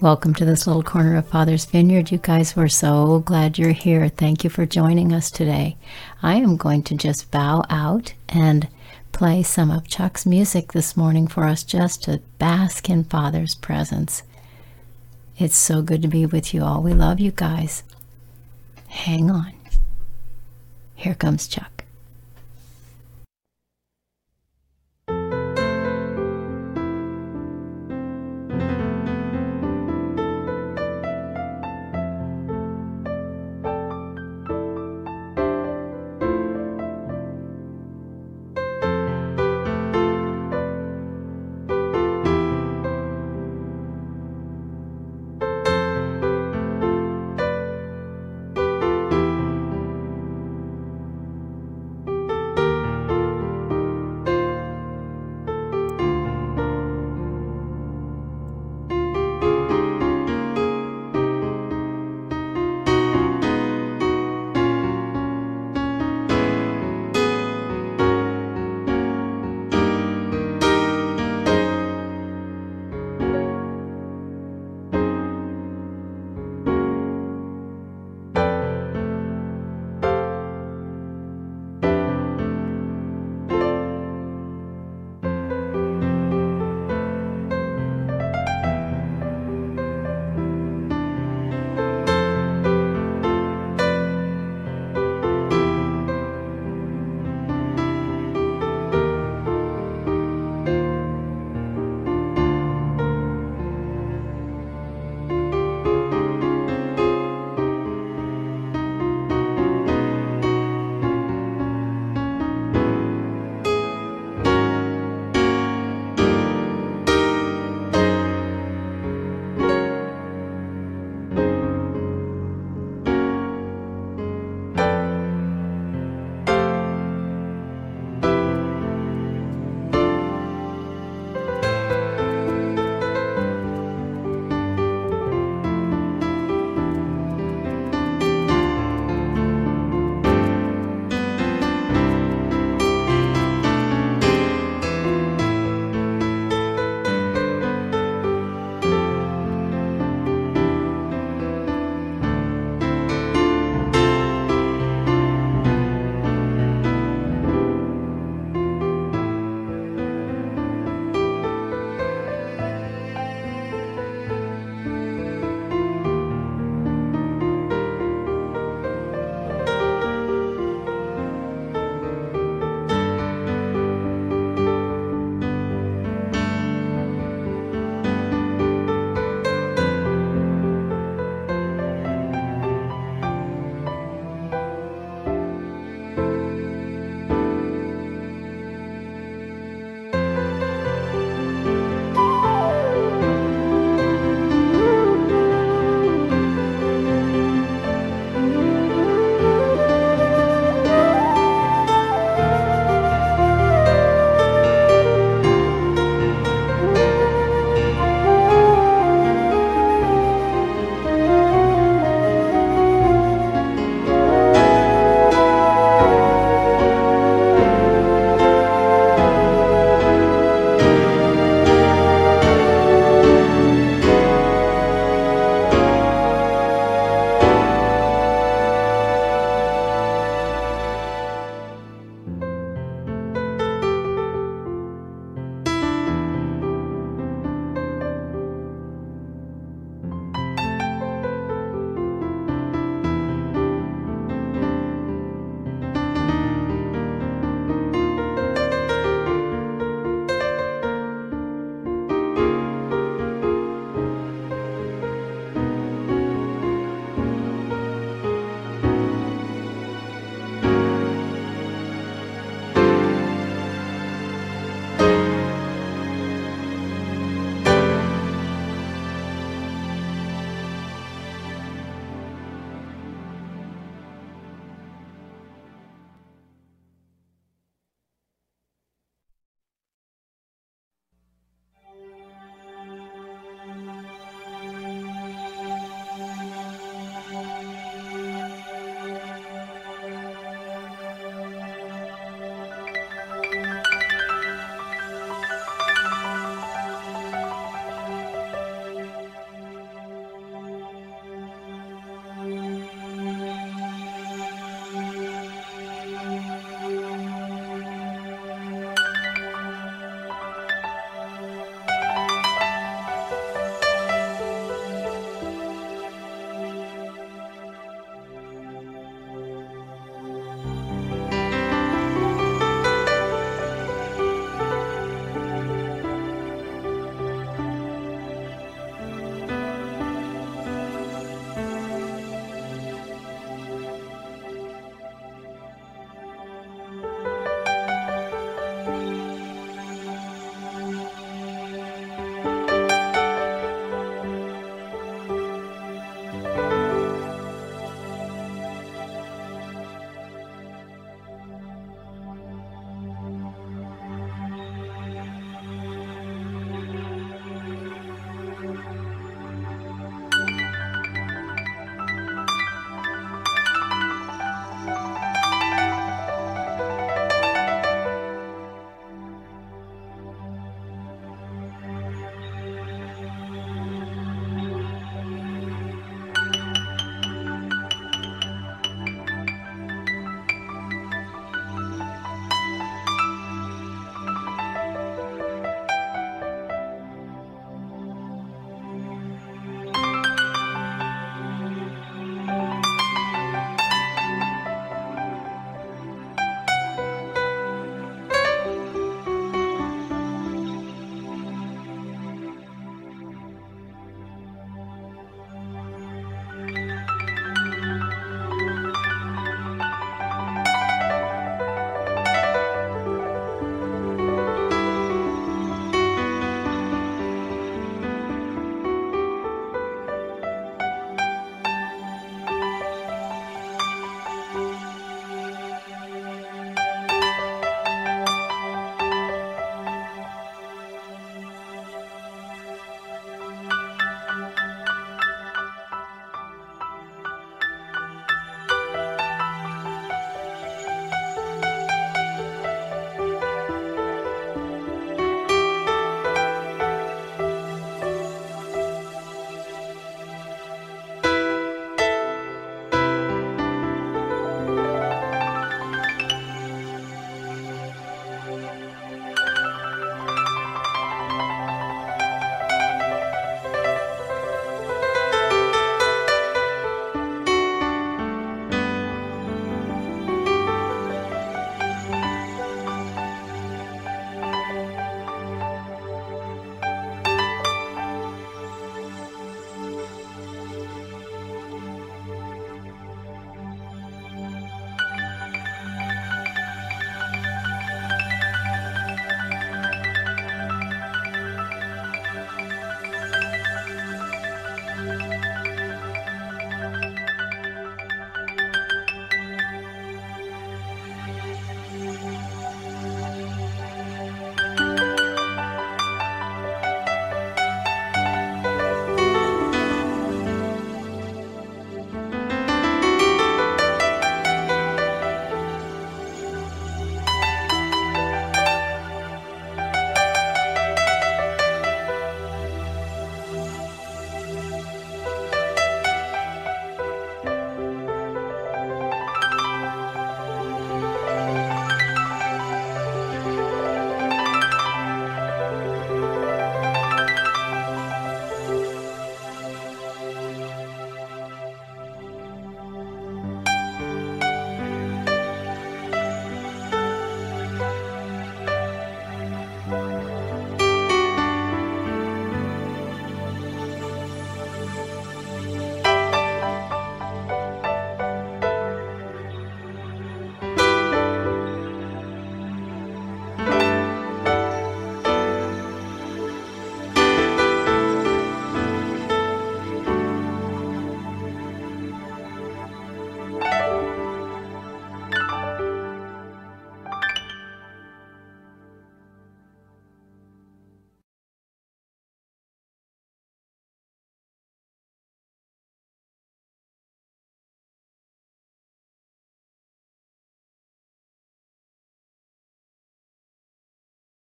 Welcome to this little corner of Father's Vineyard. You guys, we're so glad you're here. Thank you for joining us today. I am going to just bow out and play some of Chuck's music this morning for us just to bask in Father's presence. It's so good to be with you all. We love you guys. Hang on. Here comes Chuck.